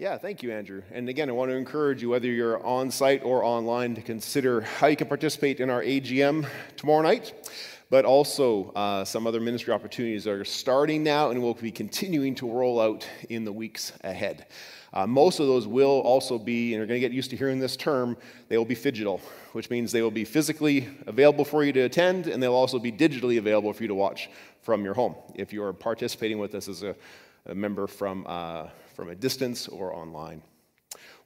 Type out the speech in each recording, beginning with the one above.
Yeah, thank you, Andrew. And again, I want to encourage you, whether you're on site or online, to consider how you can participate in our AGM tomorrow night, but also uh, some other ministry opportunities are starting now and will be continuing to roll out in the weeks ahead. Uh, most of those will also be, and you're going to get used to hearing this term, they will be phygital, which means they will be physically available for you to attend, and they'll also be digitally available for you to watch from your home if you're participating with us as a, a member from, uh, from a distance or online.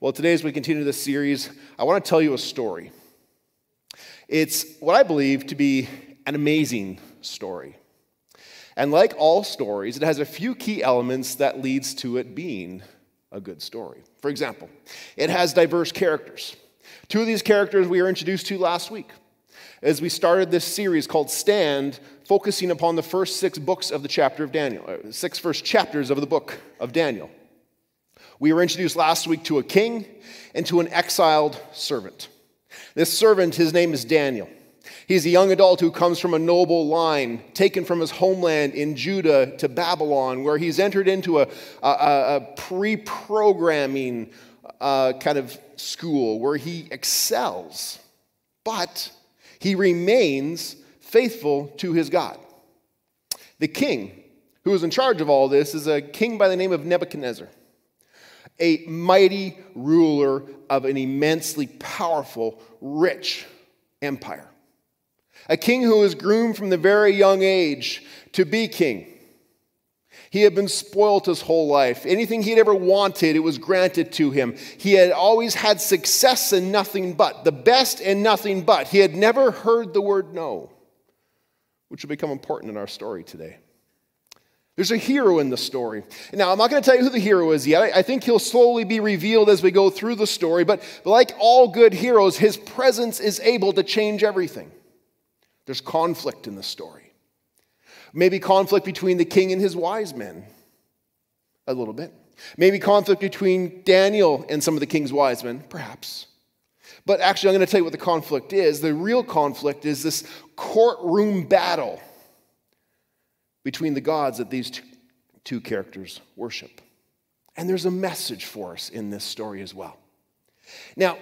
Well, today, as we continue this series, I want to tell you a story. It's what I believe to be an amazing story. And like all stories, it has a few key elements that leads to it being a good story. For example, it has diverse characters. Two of these characters we were introduced to last week as we started this series called Stand, focusing upon the first six books of the chapter of Daniel, uh, six first chapters of the book of Daniel. We were introduced last week to a king and to an exiled servant. This servant, his name is Daniel. He's a young adult who comes from a noble line, taken from his homeland in Judah to Babylon, where he's entered into a, a, a pre programming uh, kind of school where he excels. But he remains faithful to his God. The king who is in charge of all this is a king by the name of Nebuchadnezzar, a mighty ruler of an immensely powerful, rich empire. A king who was groomed from the very young age to be king. He had been spoilt his whole life. Anything he'd ever wanted, it was granted to him. He had always had success and nothing but, the best and nothing but. He had never heard the word no, which will become important in our story today. There's a hero in the story. Now, I'm not going to tell you who the hero is yet. I think he'll slowly be revealed as we go through the story, but like all good heroes, his presence is able to change everything. There's conflict in the story. Maybe conflict between the king and his wise men, a little bit. Maybe conflict between Daniel and some of the king's wise men, perhaps. But actually, I'm going to tell you what the conflict is. The real conflict is this courtroom battle between the gods that these two characters worship. And there's a message for us in this story as well. Now,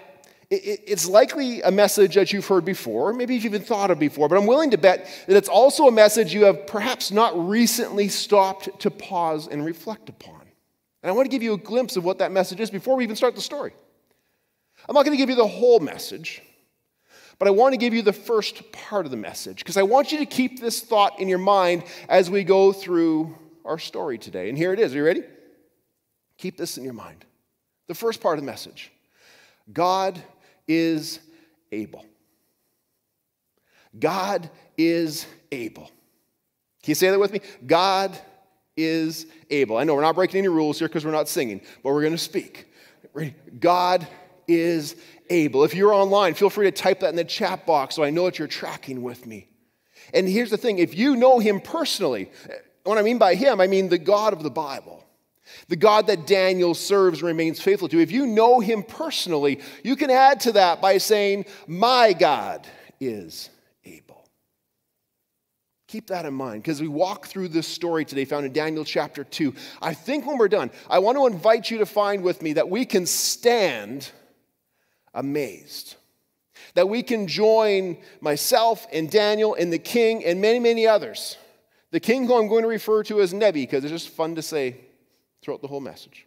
it's likely a message that you've heard before, maybe you've even thought of before, but I'm willing to bet that it's also a message you have perhaps not recently stopped to pause and reflect upon. And I want to give you a glimpse of what that message is before we even start the story. I'm not going to give you the whole message, but I want to give you the first part of the message because I want you to keep this thought in your mind as we go through our story today. And here it is. Are you ready? Keep this in your mind. The first part of the message God is able. God is able. Can you say that with me? God is able. I know we're not breaking any rules here because we're not singing, but we're going to speak. God is able. If you're online, feel free to type that in the chat box so I know that you're tracking with me. And here's the thing if you know him personally, what I mean by him, I mean the God of the Bible. The God that Daniel serves remains faithful to. If you know him personally, you can add to that by saying, My God is able. Keep that in mind because we walk through this story today, found in Daniel chapter 2. I think when we're done, I want to invite you to find with me that we can stand amazed. That we can join myself and Daniel and the king and many, many others. The king, who I'm going to refer to as Nebi, because it's just fun to say throughout the whole message.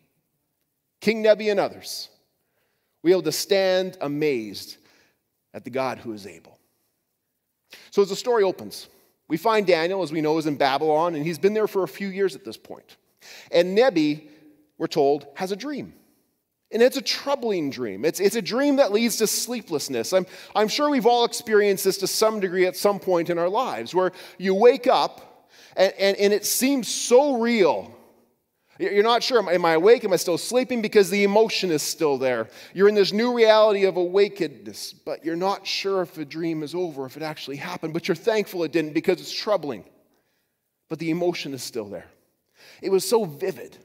King Nebi and others, we able to stand amazed at the God who is able. So as the story opens, we find Daniel, as we know, is in Babylon, and he's been there for a few years at this point. And Nebi, we're told, has a dream. And it's a troubling dream. It's, it's a dream that leads to sleeplessness. I'm, I'm sure we've all experienced this to some degree at some point in our lives, where you wake up and, and, and it seems so real you're not sure, am I awake? Am I still sleeping? Because the emotion is still there. You're in this new reality of awakenedness, but you're not sure if the dream is over, if it actually happened, but you're thankful it didn't because it's troubling. But the emotion is still there. It was so vivid,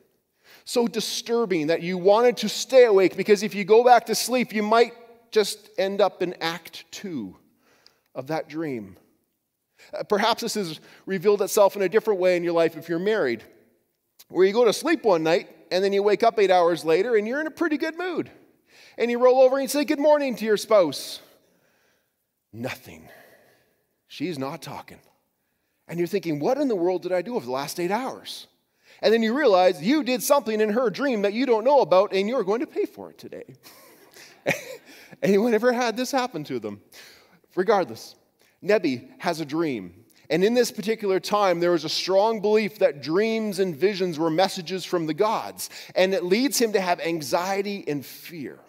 so disturbing that you wanted to stay awake because if you go back to sleep, you might just end up in act two of that dream. Uh, perhaps this has revealed itself in a different way in your life if you're married where you go to sleep one night and then you wake up eight hours later and you're in a pretty good mood. And you roll over and you say good morning to your spouse. Nothing. She's not talking. And you're thinking, what in the world did I do over the last eight hours? And then you realize you did something in her dream that you don't know about and you're going to pay for it today. Anyone ever had this happen to them? Regardless, Nebi has a dream. And in this particular time, there was a strong belief that dreams and visions were messages from the gods. And it leads him to have anxiety and fear.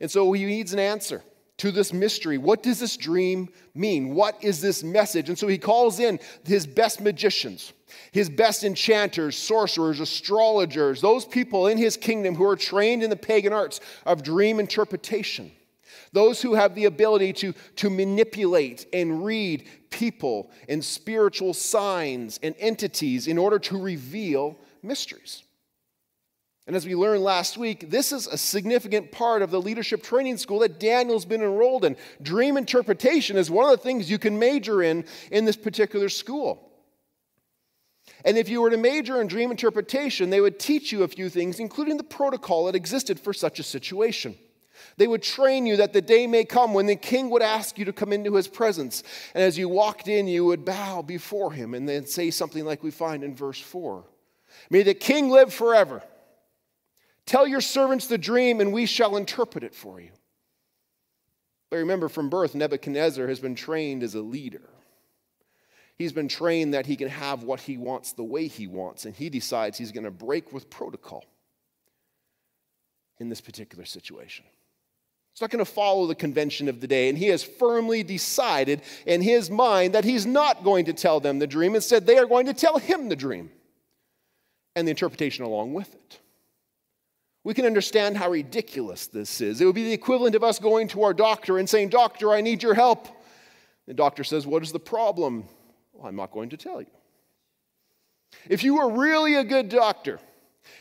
And so he needs an answer to this mystery. What does this dream mean? What is this message? And so he calls in his best magicians, his best enchanters, sorcerers, astrologers, those people in his kingdom who are trained in the pagan arts of dream interpretation. Those who have the ability to, to manipulate and read people and spiritual signs and entities in order to reveal mysteries. And as we learned last week, this is a significant part of the leadership training school that Daniel's been enrolled in. Dream interpretation is one of the things you can major in in this particular school. And if you were to major in dream interpretation, they would teach you a few things, including the protocol that existed for such a situation. They would train you that the day may come when the king would ask you to come into his presence. And as you walked in, you would bow before him and then say something like we find in verse 4 May the king live forever. Tell your servants the dream, and we shall interpret it for you. But remember, from birth, Nebuchadnezzar has been trained as a leader. He's been trained that he can have what he wants the way he wants, and he decides he's going to break with protocol in this particular situation. He's not going to follow the convention of the day, and he has firmly decided in his mind that he's not going to tell them the dream. Instead, they are going to tell him the dream and the interpretation along with it. We can understand how ridiculous this is. It would be the equivalent of us going to our doctor and saying, Doctor, I need your help. The doctor says, What is the problem? Well, I'm not going to tell you. If you were really a good doctor,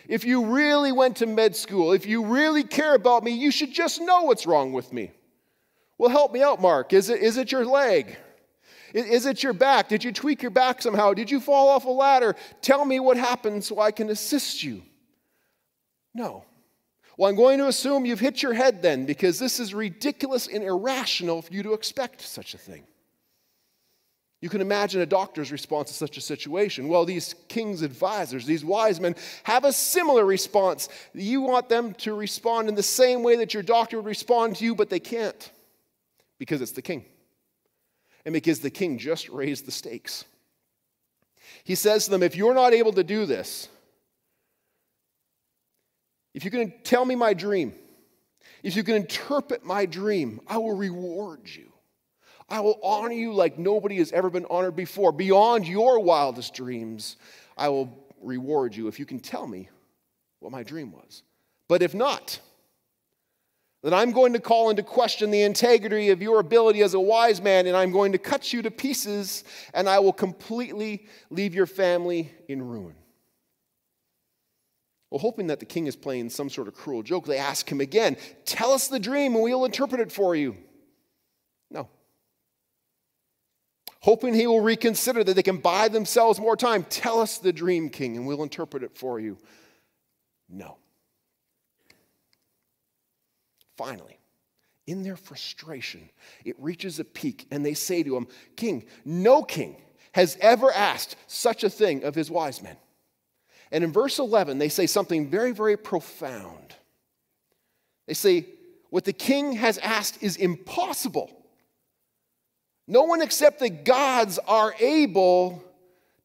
if you really went to med school, if you really care about me, you should just know what's wrong with me. Well, help me out, Mark. Is it, is it your leg? Is it your back? Did you tweak your back somehow? Did you fall off a ladder? Tell me what happened so I can assist you. No. Well, I'm going to assume you've hit your head then, because this is ridiculous and irrational for you to expect such a thing. You can imagine a doctor's response to such a situation. Well, these king's advisors, these wise men, have a similar response. You want them to respond in the same way that your doctor would respond to you, but they can't because it's the king. And because the king just raised the stakes. He says to them, If you're not able to do this, if you can tell me my dream, if you can interpret my dream, I will reward you. I will honor you like nobody has ever been honored before. Beyond your wildest dreams, I will reward you if you can tell me what my dream was. But if not, then I'm going to call into question the integrity of your ability as a wise man, and I'm going to cut you to pieces, and I will completely leave your family in ruin. Well, hoping that the king is playing some sort of cruel joke, they ask him again, Tell us the dream and we'll interpret it for you. No. Hoping he will reconsider that they can buy themselves more time. Tell us the dream, king, and we'll interpret it for you. No. Finally, in their frustration, it reaches a peak, and they say to him, King, no king has ever asked such a thing of his wise men. And in verse 11, they say something very, very profound. They say, What the king has asked is impossible. No one except the gods are able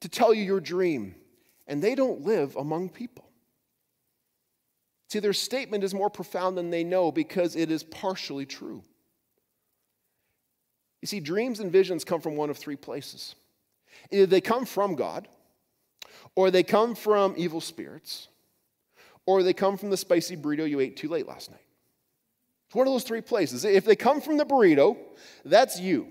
to tell you your dream, and they don't live among people. See, their statement is more profound than they know because it is partially true. You see, dreams and visions come from one of three places. Either they come from God, or they come from evil spirits, or they come from the spicy burrito you ate too late last night. It's one of those three places. If they come from the burrito, that's you.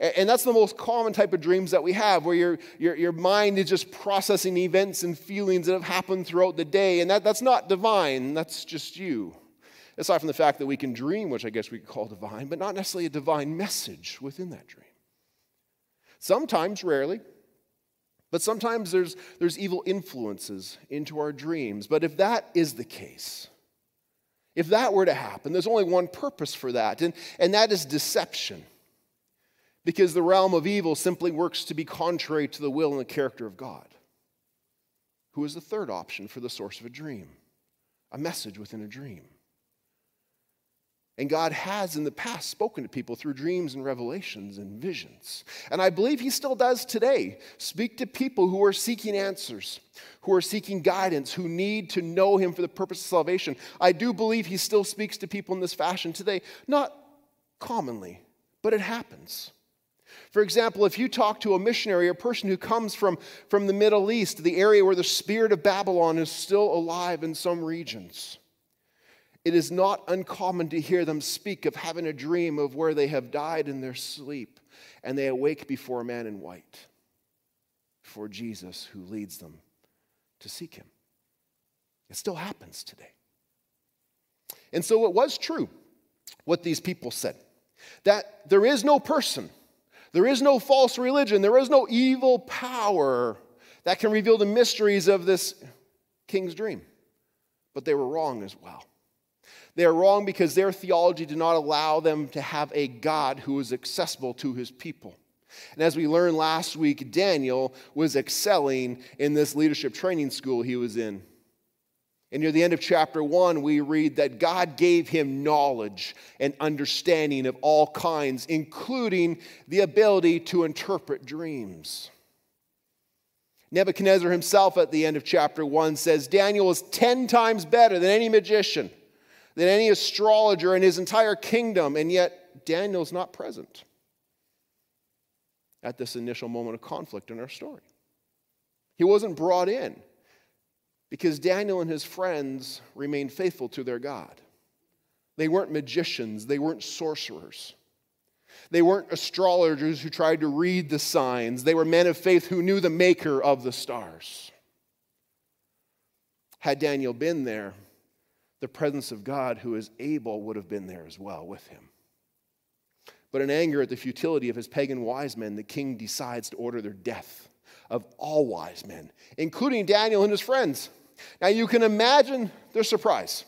And that's the most common type of dreams that we have, where your, your, your mind is just processing events and feelings that have happened throughout the day. And that, that's not divine, that's just you. Aside from the fact that we can dream, which I guess we could call divine, but not necessarily a divine message within that dream. Sometimes, rarely, But sometimes there's, there's evil influences into our dreams. But if that is the case, if that were to happen, there's only one purpose for that, and, and that is deception. Because the realm of evil simply works to be contrary to the will and the character of God. Who is the third option for the source of a dream? A message within a dream. And God has in the past spoken to people through dreams and revelations and visions. And I believe He still does today. Speak to people who are seeking answers, who are seeking guidance, who need to know Him for the purpose of salvation. I do believe He still speaks to people in this fashion today. Not commonly, but it happens. For example, if you talk to a missionary, a person who comes from, from the Middle East, the area where the spirit of Babylon is still alive in some regions, it is not uncommon to hear them speak of having a dream of where they have died in their sleep and they awake before a man in white, before Jesus who leads them to seek him. It still happens today. And so it was true what these people said that there is no person, there is no false religion, there is no evil power that can reveal the mysteries of this king's dream. But they were wrong as well. They are wrong because their theology did not allow them to have a God who was accessible to his people. And as we learned last week, Daniel was excelling in this leadership training school he was in. And near the end of chapter one, we read that God gave him knowledge and understanding of all kinds, including the ability to interpret dreams. Nebuchadnezzar himself, at the end of chapter one, says Daniel is 10 times better than any magician than any astrologer in his entire kingdom, and yet Daniel's not present at this initial moment of conflict in our story. He wasn't brought in because Daniel and his friends remained faithful to their God. They weren't magicians, they weren't sorcerers. They weren't astrologers who tried to read the signs. They were men of faith who knew the maker of the stars. Had Daniel been there, the presence of God who is able would have been there as well with him. But in anger at the futility of his pagan wise men, the king decides to order their death of all wise men, including Daniel and his friends. Now you can imagine their surprise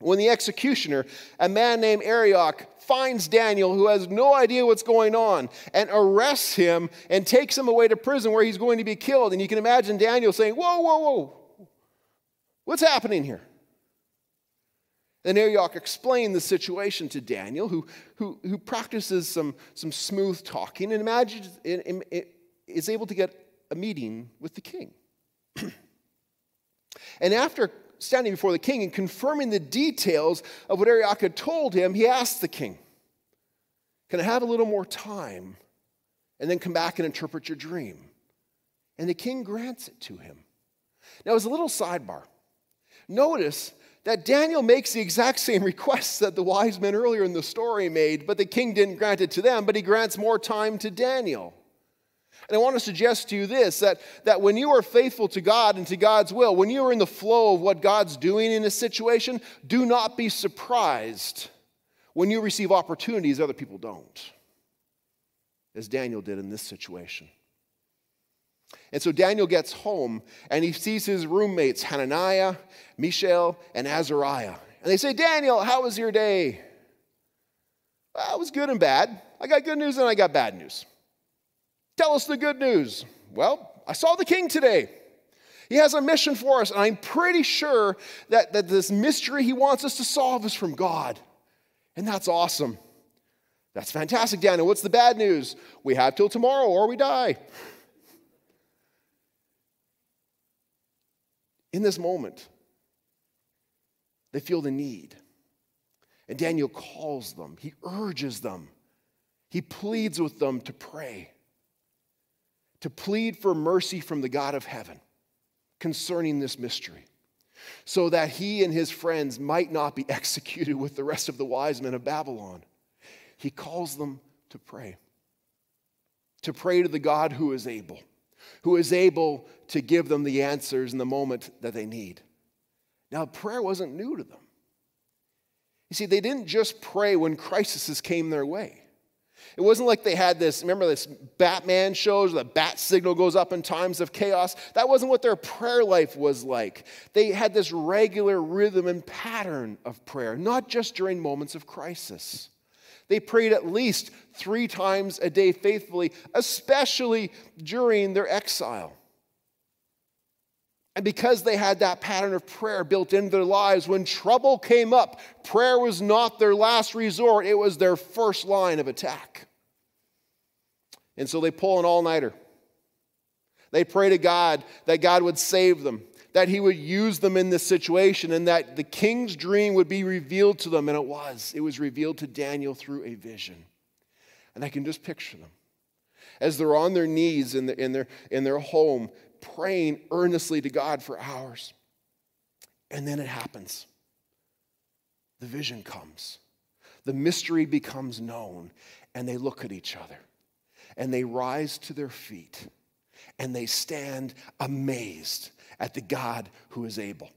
when the executioner, a man named Arioch, finds Daniel, who has no idea what's going on, and arrests him and takes him away to prison where he's going to be killed. And you can imagine Daniel saying, Whoa, whoa, whoa, what's happening here? And Arioch explained the situation to Daniel, who, who, who practices some, some smooth talking and imagines, is able to get a meeting with the king. and after standing before the king and confirming the details of what Arioch had told him, he asked the king, Can I have a little more time and then come back and interpret your dream? And the king grants it to him. Now, as a little sidebar, notice that Daniel makes the exact same request that the wise men earlier in the story made, but the king didn't grant it to them, but he grants more time to Daniel. And I want to suggest to you this that, that when you are faithful to God and to God's will, when you are in the flow of what God's doing in a situation, do not be surprised when you receive opportunities other people don't, as Daniel did in this situation. And so Daniel gets home and he sees his roommates, Hananiah, Mishael, and Azariah. And they say, Daniel, how was your day? Well, it was good and bad. I got good news and I got bad news. Tell us the good news. Well, I saw the king today. He has a mission for us, and I'm pretty sure that, that this mystery he wants us to solve is from God. And that's awesome. That's fantastic, Daniel. What's the bad news? We have till tomorrow or we die. in this moment, they feel the need. And Daniel calls them, he urges them, he pleads with them to pray, to plead for mercy from the God of heaven concerning this mystery, so that he and his friends might not be executed with the rest of the wise men of Babylon. He calls them to pray, to pray to the God who is able who is able to give them the answers in the moment that they need. Now, prayer wasn't new to them. You see, they didn't just pray when crises came their way. It wasn't like they had this, remember this Batman shows, the bat signal goes up in times of chaos. That wasn't what their prayer life was like. They had this regular rhythm and pattern of prayer, not just during moments of crisis. They prayed at least three times a day faithfully, especially during their exile. And because they had that pattern of prayer built into their lives, when trouble came up, prayer was not their last resort, it was their first line of attack. And so they pull an all nighter. They pray to God that God would save them, that He would use them in this situation, and that the king's dream would be revealed to them. And it was. It was revealed to Daniel through a vision. And I can just picture them as they're on their knees in, the, in, their, in their home, praying earnestly to God for hours. And then it happens. The vision comes, the mystery becomes known, and they look at each other and they rise to their feet and they stand amazed at the God who is able.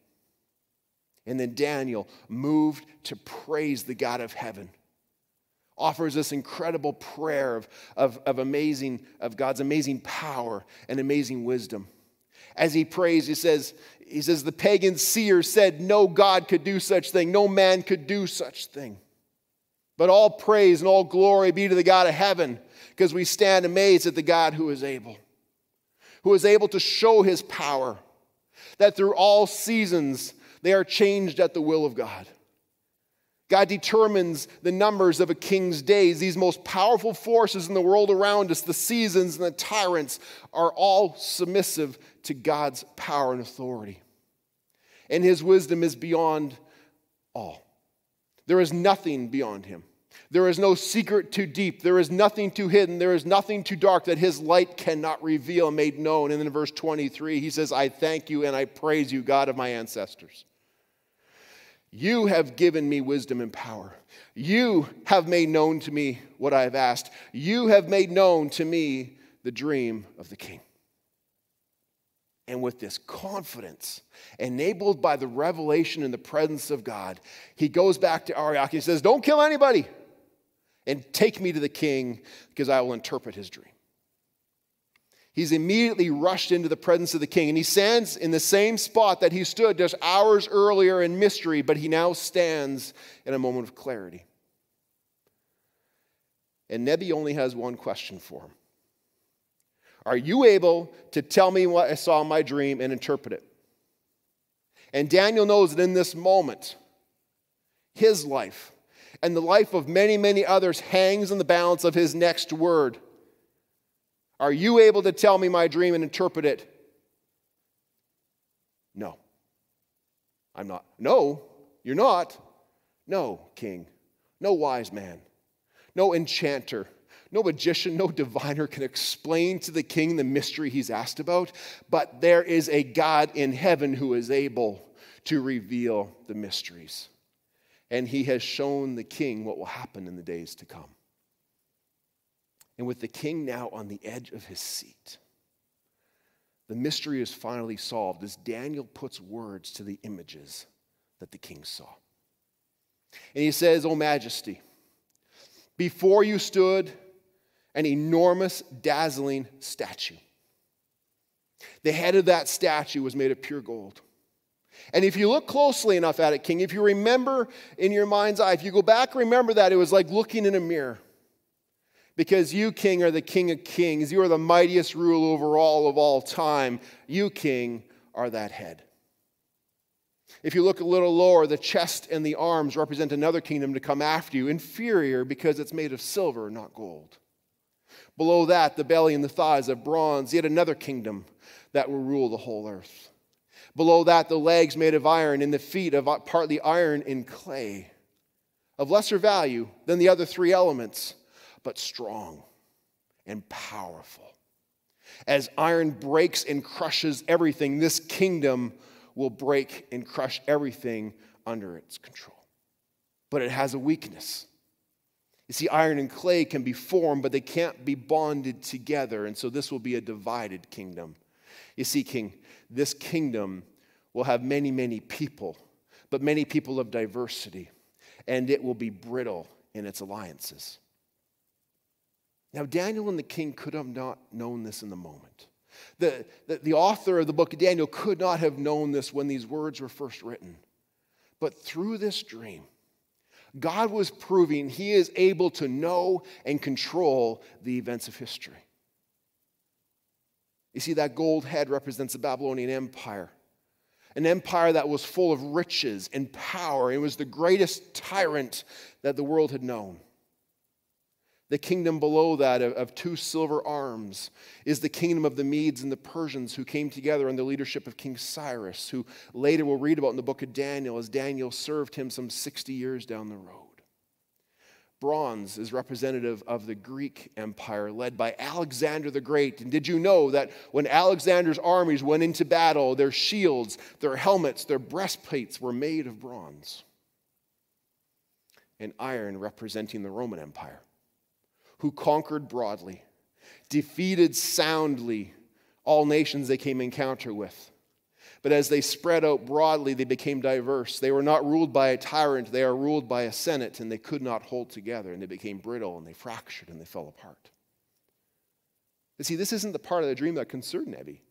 And then Daniel, moved to praise the God of heaven, offers this incredible prayer of, of, of amazing, of God's amazing power and amazing wisdom as he prays, he says, he says, the pagan seer said no God could do such thing, no man could do such thing. But all praise and all glory be to the God of heaven, because we stand amazed at the God who is able, who is able to show his power, that through all seasons they are changed at the will of God. God determines the numbers of a king's days. These most powerful forces in the world around us, the seasons and the tyrants, are all submissive to God's power and authority. And his wisdom is beyond all. There is nothing beyond him. There is no secret too deep. There is nothing too hidden. There is nothing too dark that his light cannot reveal made known. And then in verse 23, he says, I thank you and I praise you, God of my ancestors. You have given me wisdom and power. You have made known to me what I have asked. You have made known to me the dream of the king. And with this confidence, enabled by the revelation in the presence of God, he goes back to Arioch. He says, Don't kill anybody and take me to the king because I will interpret his dream. He's immediately rushed into the presence of the king, and he stands in the same spot that he stood just hours earlier in mystery, but he now stands in a moment of clarity. And Nebi only has one question for him Are you able to tell me what I saw in my dream and interpret it? And Daniel knows that in this moment, his life and the life of many, many others hangs in the balance of his next word. Are you able to tell me my dream and interpret it? No. I'm not. No, you're not. No, king. No wise man. No enchanter. No magician, no diviner can explain to the king the mystery he's asked about, but there is a God in heaven who is able to reveal the mysteries. And he has shown the king what will happen in the days to come. And with the king now on the edge of his seat, the mystery is finally solved as Daniel puts words to the images that the king saw. And he says, O majesty, before you stood an enormous, dazzling statue. The head of that statue was made of pure gold. And if you look closely enough at it, King, if you remember in your mind's eye, if you go back, remember that it was like looking in a mirror. Because you, King, are the King of kings. You are the mightiest ruler over all of all time. You, King, are that head. If you look a little lower, the chest and the arms represent another kingdom to come after you, inferior because it's made of silver, not gold. Below that, the belly and the thighs of bronze, yet another kingdom that will rule the whole earth. Below that, the legs made of iron and the feet of partly iron and clay, of lesser value than the other three elements but strong and powerful. As iron breaks and crushes everything, this kingdom will break and crush everything under its control. But it has a weakness. You see, iron and clay can be formed, but they can't be bonded together. And so this will be a divided kingdom. You see, King, this kingdom will have many, many people, but many people of diversity, and it will be brittle in its alliances. Now, Daniel and the king could have not known this in the moment. The, the, the, author of the book of Daniel could not have known this when these words were first written. But through this dream, God was proving he is able to know and control the events of history. You see, that gold head represents the Babylonian Empire, an empire that was full of riches and power. and was the greatest tyrant that the world had known. The kingdom below that of, of, two silver arms is the kingdom of the Medes and the Persians who came together under the leadership of King Cyrus, who later we'll read about in the book of Daniel as Daniel served him some 60 years down the road. Bronze is representative of the Greek Empire led by Alexander the Great. And did you know that when Alexander's armies went into battle, their shields, their helmets, their breastplates were made of bronze? And iron representing the Roman Empire who conquered broadly, defeated soundly all nations they came encounter with. But as they spread out broadly, they became diverse. They were not ruled by a tyrant, they are ruled by a senate, and they could not hold together, and they became brittle, and they fractured, and they fell apart. But see, this isn't the part of the dream that concerned Nebi.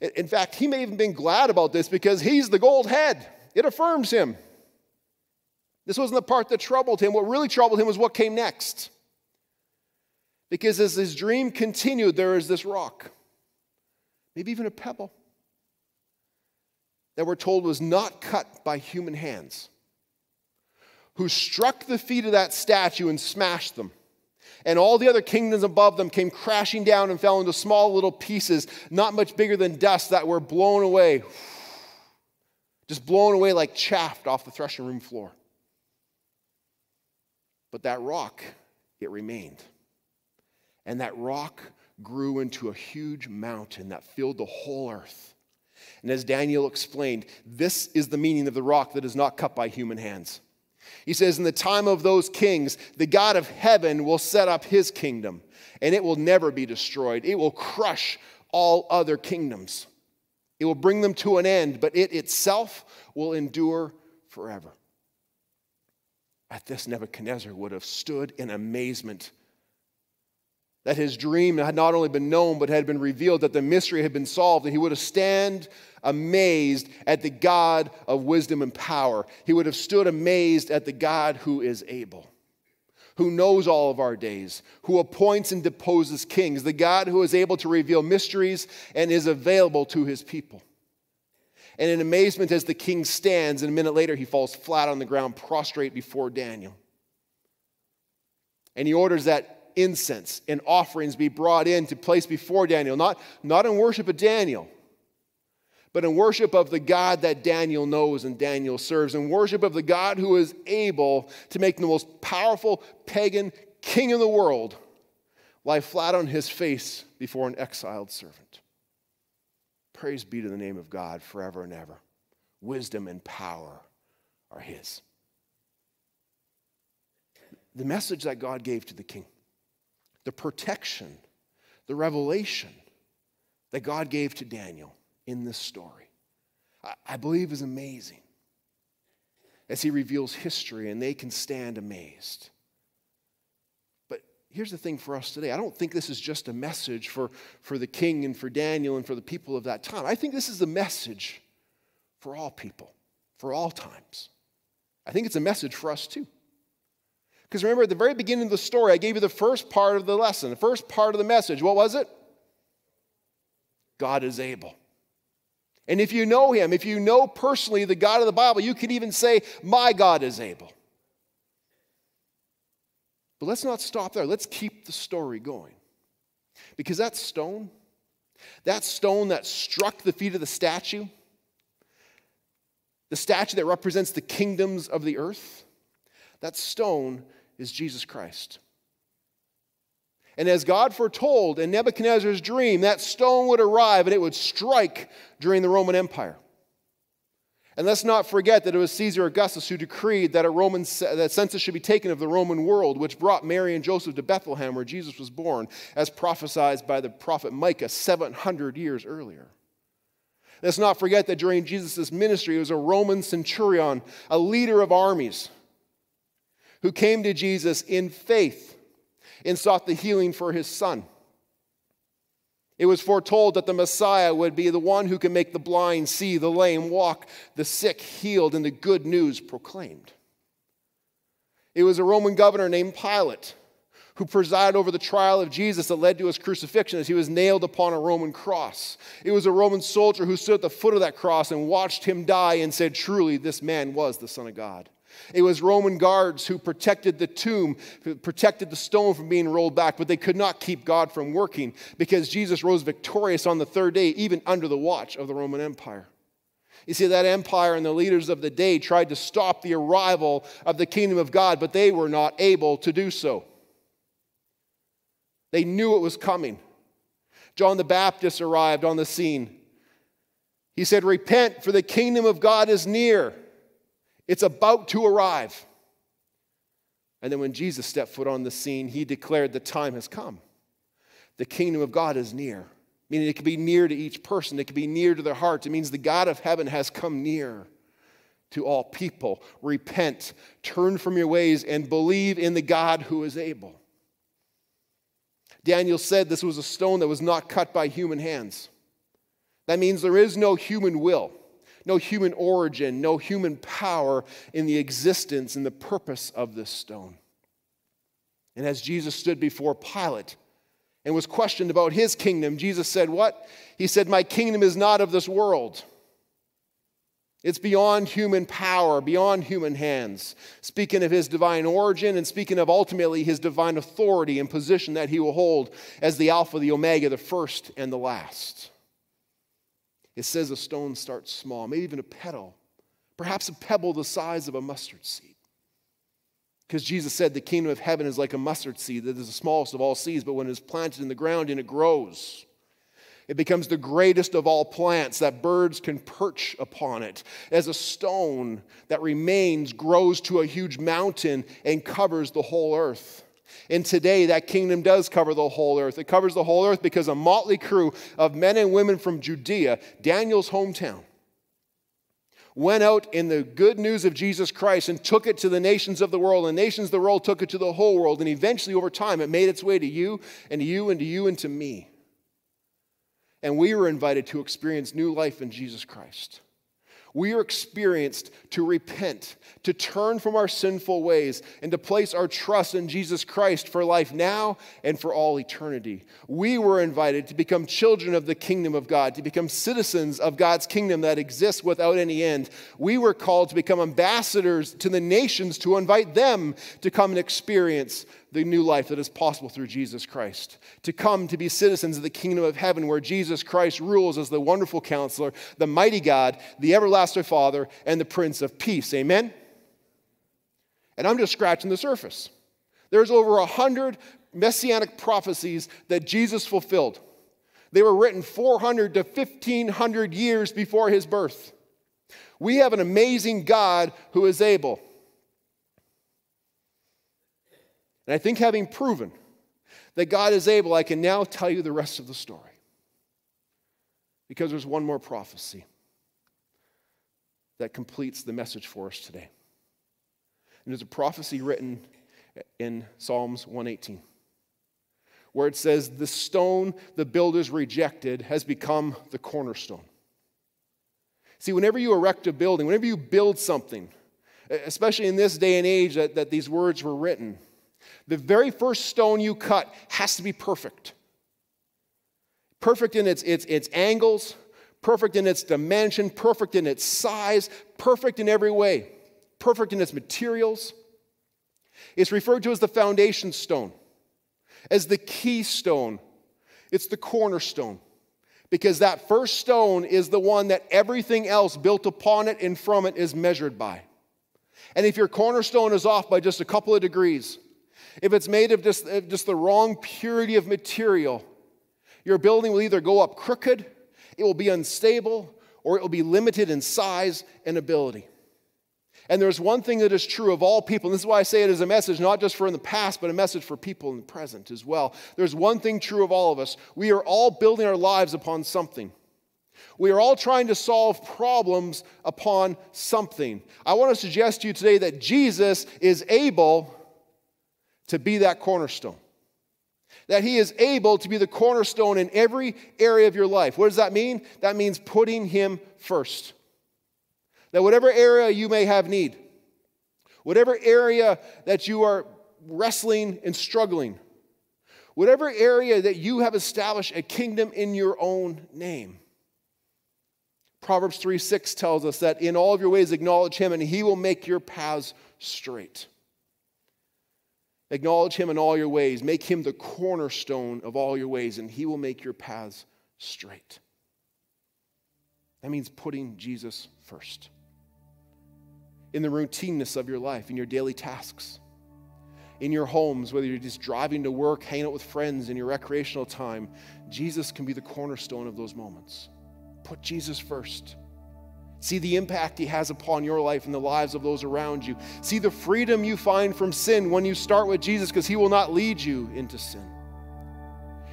In fact, he may have even been glad about this because he's the gold head. It affirms him. This wasn't the part that troubled him. What really troubled him was what came next. Because as his dream continued, there is this rock, maybe even a pebble, that we're told was not cut by human hands, who struck the feet of that statue and smashed them. And all the other kingdoms above them came crashing down and fell into small little pieces, not much bigger than dust, that were blown away. Just blown away like chaff off the threshing room floor. But that rock, it remained. And that rock grew into a huge mountain that filled the whole earth. And as Daniel explained, this is the meaning of the rock that is not cut by human hands. He says, In the time of those kings, the God of heaven will set up his kingdom, and it will never be destroyed. It will crush all other kingdoms. It will bring them to an end, but it itself will endure forever. At this, Nebuchadnezzar would have stood in amazement that his dream had not only been known, but had been revealed, that the mystery had been solved, and he would have stand amazed at the God of wisdom and power. He would have stood amazed at the God who is able, who knows all of our days, who appoints and deposes kings, the God who is able to reveal mysteries and is available to his people. And in amazement, as the king stands, and a minute later, he falls flat on the ground, prostrate before Daniel. And he orders that incense and offerings be brought in to place before Daniel, not, not in worship of Daniel, but in worship of the God that Daniel knows and Daniel serves, in worship of the God who is able to make the most powerful pagan king in the world lie flat on his face before an exiled servant. Praise be to the name of God forever and ever. Wisdom and power are his. The message that God gave to the king the protection, the revelation that God gave to Daniel in this story, I believe is amazing as he reveals history and they can stand amazed. But here's the thing for us today I don't think this is just a message for, for the king and for Daniel and for the people of that time. I think this is a message for all people, for all times. I think it's a message for us too. Because remember, at the very beginning of the story, I gave you the first part of the lesson, the first part of the message. What was it? God is able. And if you know Him, if you know personally the God of the Bible, you could even say, My God is able. But let's not stop there. Let's keep the story going. Because that stone, that stone that struck the feet of the statue, the statue that represents the kingdoms of the earth, that stone is Jesus Christ. And as God foretold in Nebuchadnezzar's dream, that stone would arrive and it would strike during the Roman Empire. And let's not forget that it was Caesar Augustus who decreed that a Roman that census should be taken of the Roman world, which brought Mary and Joseph to Bethlehem, where Jesus was born, as prophesied by the prophet Micah 700 years earlier. Let's not forget that during Jesus' ministry, he was a Roman centurion, a leader of armies who came to Jesus in faith and sought the healing for his son. It was foretold that the Messiah would be the one who can make the blind see, the lame walk, the sick healed, and the good news proclaimed. It was a Roman governor named Pilate who presided over the trial of Jesus that led to his crucifixion as he was nailed upon a Roman cross. It was a Roman soldier who stood at the foot of that cross and watched him die and said, Truly, this man was the Son of God. It was Roman guards who protected the tomb, protected the stone from being rolled back, but they could not keep God from working because Jesus rose victorious on the third day, even under the watch of the Roman Empire. You see, that empire and the leaders of the day tried to stop the arrival of the kingdom of God, but they were not able to do so. They knew it was coming. John the Baptist arrived on the scene. He said, Repent, for the kingdom of God is near. It's about to arrive. And then when Jesus stepped foot on the scene, he declared, The time has come. The kingdom of God is near. Meaning it could be near to each person, it could be near to their hearts. It means the God of heaven has come near to all people. Repent, turn from your ways, and believe in the God who is able. Daniel said this was a stone that was not cut by human hands. That means there is no human will no human origin, no human power in the existence and the purpose of this stone. And as Jesus stood before Pilate and was questioned about his kingdom, Jesus said, What? He said, My kingdom is not of this world. It's beyond human power, beyond human hands. Speaking of his divine origin and speaking of ultimately his divine authority and position that he will hold as the Alpha, the Omega, the first and the last. It says a stone starts small, maybe even a petal, perhaps a pebble the size of a mustard seed. Because Jesus said the kingdom of heaven is like a mustard seed that is the smallest of all seeds, but when it is planted in the ground and it grows, it becomes the greatest of all plants that birds can perch upon it. As a stone that remains, grows to a huge mountain and covers the whole earth. And today, that kingdom does cover the whole earth. It covers the whole earth because a motley crew of men and women from Judea, Daniel's hometown, went out in the good news of Jesus Christ and took it to the nations of the world. And nations of the world took it to the whole world. And eventually, over time, it made its way to you and to you and to you and to me. And we were invited to experience new life in Jesus Christ we are experienced to repent, to turn from our sinful ways, and to place our trust in Jesus Christ for life now and for all eternity. We were invited to become children of the kingdom of God, to become citizens of God's kingdom that exists without any end. We were called to become ambassadors to the nations to invite them to come and experience the new life that is possible through Jesus Christ. To come to be citizens of the kingdom of heaven where Jesus Christ rules as the wonderful counselor, the mighty God, the everlasting Father, and the Prince of Peace. Amen? And I'm just scratching the surface. There's over a hundred messianic prophecies that Jesus fulfilled. They were written 400 to 1500 years before his birth. We have an amazing God who is able. And I think having proven that God is able, I can now tell you the rest of the story. Because there's one more prophecy that completes the message for us today. And there's a prophecy written in Psalms 118 where it says, The stone the builders rejected has become the cornerstone. See, whenever you erect a building, whenever you build something, especially in this day and age that, that these words were written, the very first stone you cut has to be perfect. Perfect in its, its, its angles, perfect in its dimension, perfect in its size, perfect in every way, perfect in its materials. It's referred to as the foundation stone, as the keystone. It's the cornerstone. Because that first stone is the one that everything else built upon it and from it is measured by. And if your cornerstone is off by just a couple of degrees, if it's made of just, uh, just the wrong purity of material, your building will either go up crooked, it will be unstable, or it will be limited in size and ability. And there's one thing that is true of all people, and this is why I say it as a message, not just for in the past, but a message for people in the present as well. There's one thing true of all of us. We are all building our lives upon something. We are all trying to solve problems upon something. I want to suggest to you today that Jesus is able to be that cornerstone. That He is able to be the cornerstone in every area of your life. What does that mean? That means putting Him first. That whatever area you may have need, whatever area that you are wrestling and struggling, whatever area that you have established a kingdom in your own name. Proverbs 3 6 tells us that in all of your ways acknowledge him and he will make your paths straight. Acknowledge him in all your ways. Make him the cornerstone of all your ways, and he will make your paths straight. That means putting Jesus first in the routineness of your life, in your daily tasks, in your homes, whether you're just driving to work, hanging out with friends, in your recreational time. Jesus can be the cornerstone of those moments. Put Jesus first. See the impact he has upon your life and the lives of those around you. See the freedom you find from sin when you start with Jesus because he will not lead you into sin.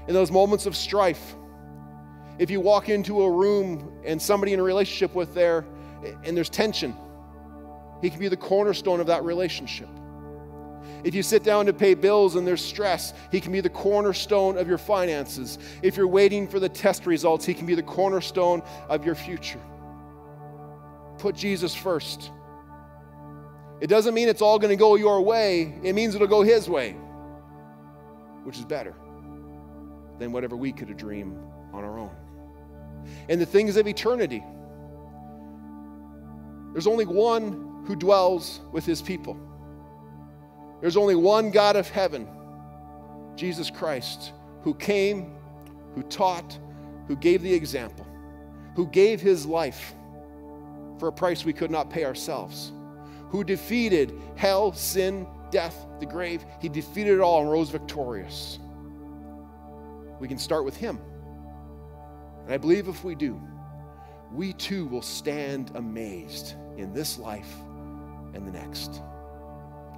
In those moments of strife, if you walk into a room and somebody in a relationship with there and there's tension, he can be the cornerstone of that relationship. If you sit down to pay bills and there's stress, He can be the cornerstone of your finances. If you're waiting for the test results, He can be the cornerstone of your future put Jesus first. It doesn't mean it's all going to go your way, it means it'll go His way, which is better than whatever we could have dreamed on our own. And the things of eternity, there's only one who dwells with His people. There's only one God of heaven, Jesus Christ, who came, who taught, who gave the example, who gave his life for a price we could not pay ourselves, who defeated hell, sin, death, the grave. He defeated it all and rose victorious. We can start with Him. And I believe if we do, we too will stand amazed in this life and the next.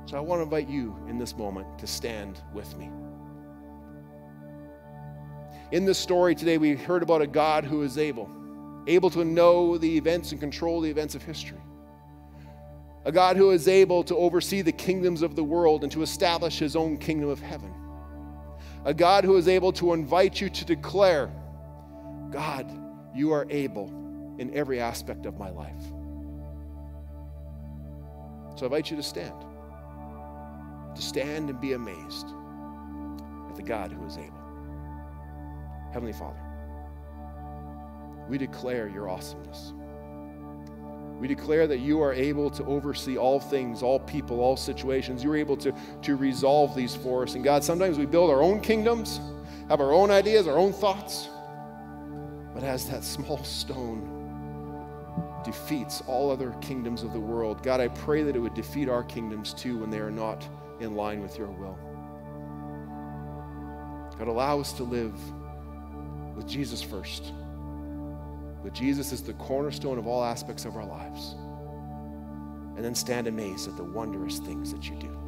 So I want to invite you in this moment to stand with me. In this story today, we heard about a God who is able able to know the events and control the events of history. A God who is able to oversee the kingdoms of the world and to establish his own kingdom of heaven. A God who is able to invite you to declare, God, you are able in every aspect of my life. So I invite you to stand. To stand and be amazed at the God who is able. Heavenly Father we declare your awesomeness. We declare that you are able to oversee all things, all people, all situations. You're able to, to resolve these for us. And God, sometimes we build our own kingdoms, have our own ideas, our own thoughts. But as that small stone defeats all other kingdoms of the world, God, I pray that it would defeat our kingdoms too when they are not in line with your will. God, allow us to live with Jesus first. But Jesus is the cornerstone of all aspects of our lives. And then stand amazed at the wondrous things that you do.